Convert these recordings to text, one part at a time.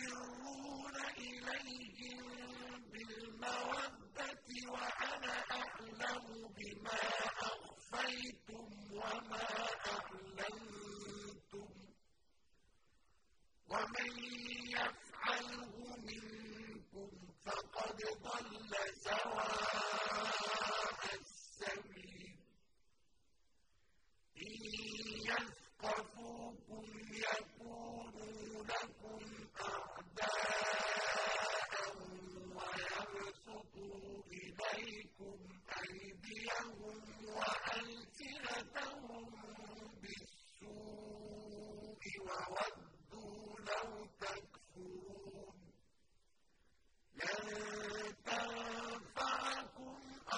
you.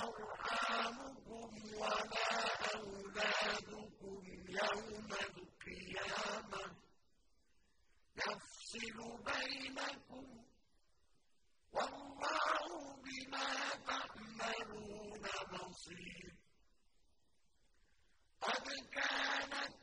أرحامكم ولا أولادكم يوم القيامة. يفصل بينكم والله بما تعملون بصير. قد كانت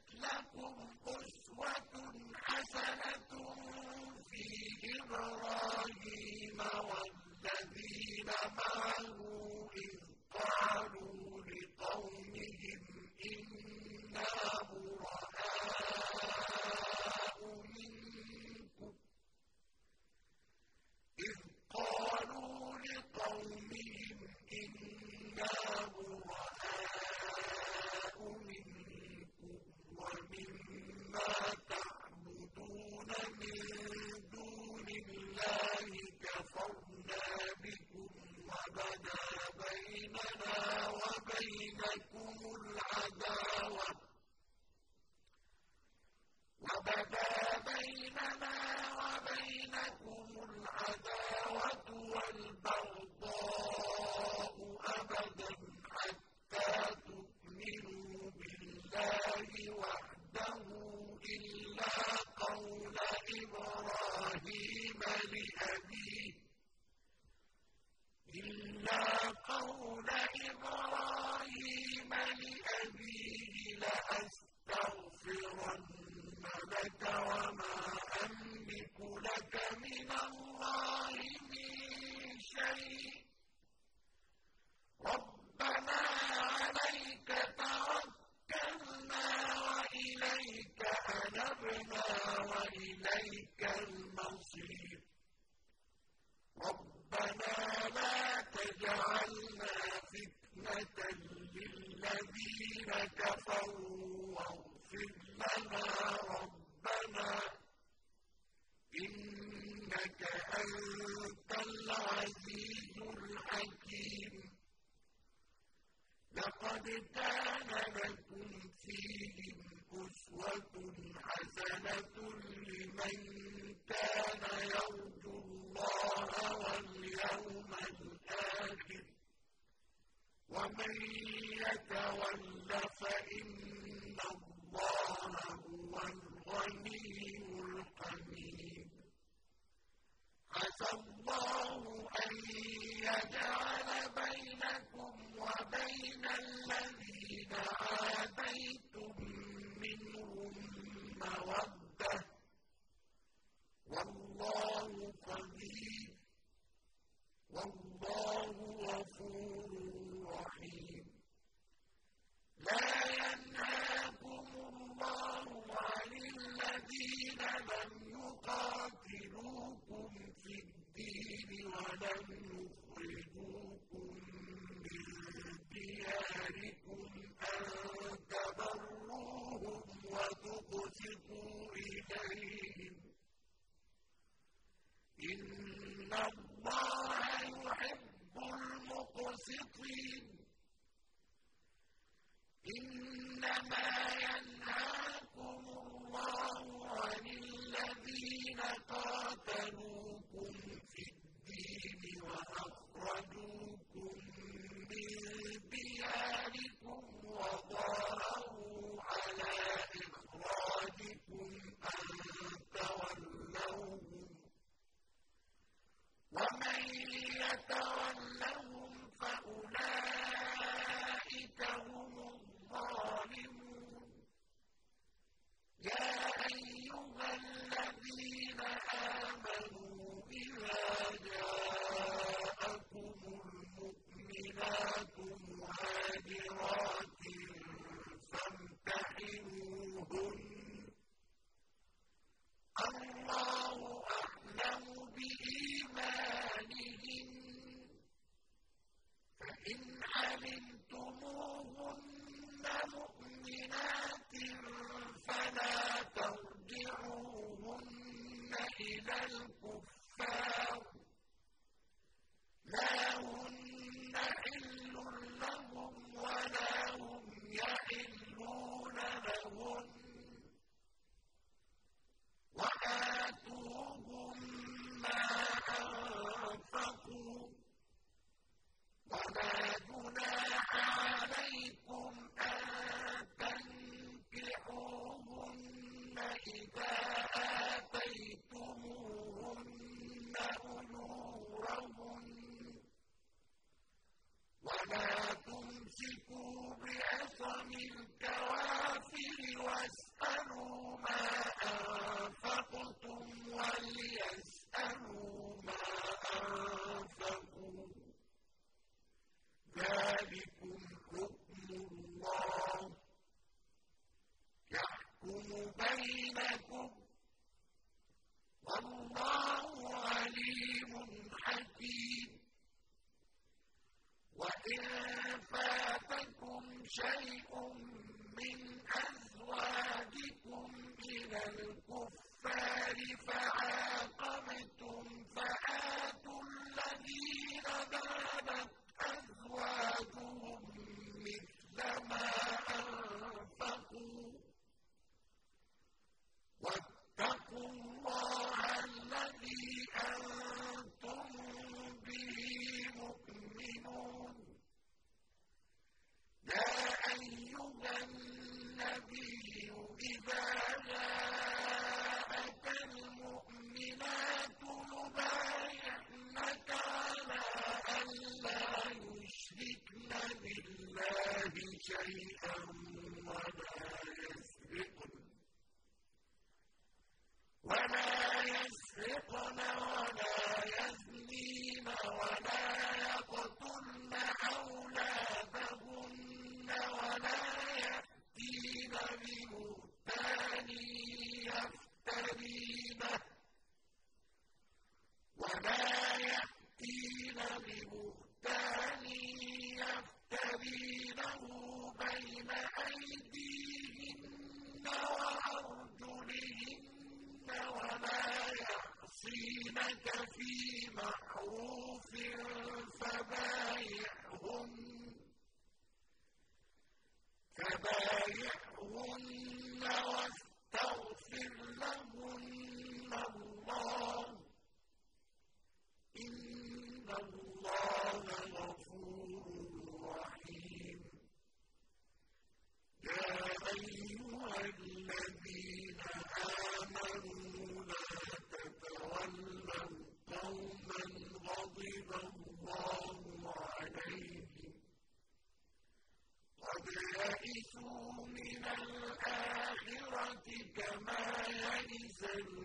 إليك المصير. ربنا لا تجعلنا فتنة للذين كفروا واغفر لنا ربنا. إنك أنت العزيز الحكيم. لقد كان لكم فيهم أسوة حسنة من كان يرجو الله واليوم الآخر ومن يتول فإن الله هو الغني الحميد عسى الله أن يجعل بينكم وبين الذين بينكم الكفار من أصحاب and